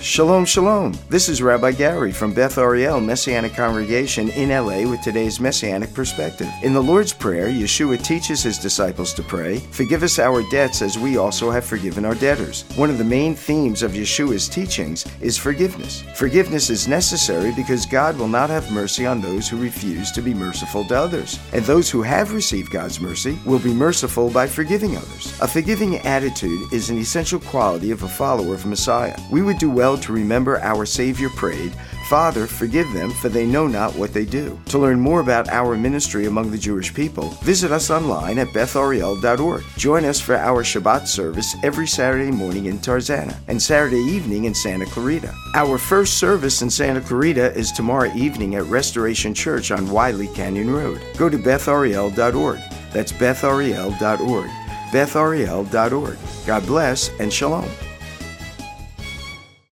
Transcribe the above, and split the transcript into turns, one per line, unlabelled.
Shalom, shalom. This is Rabbi Gary from Beth Ariel Messianic Congregation in LA with today's Messianic perspective. In the Lord's Prayer, Yeshua teaches his disciples to pray, Forgive us our debts as we also have forgiven our debtors. One of the main themes of Yeshua's teachings is forgiveness. Forgiveness is necessary because God will not have mercy on those who refuse to be merciful to others. And those who have received God's mercy will be merciful by forgiving others. A forgiving attitude is an essential quality of a follower of Messiah. We would do well to remember our Savior prayed, Father, forgive them, for they know not what they do. To learn more about our ministry among the Jewish people, visit us online at bethariel.org. Join us for our Shabbat service every Saturday morning in Tarzana and Saturday evening in Santa Clarita. Our first service in Santa Clarita is tomorrow evening at Restoration Church on Wiley Canyon Road. Go to bethariel.org. That's bethariel.org. bethariel.org. God bless and shalom.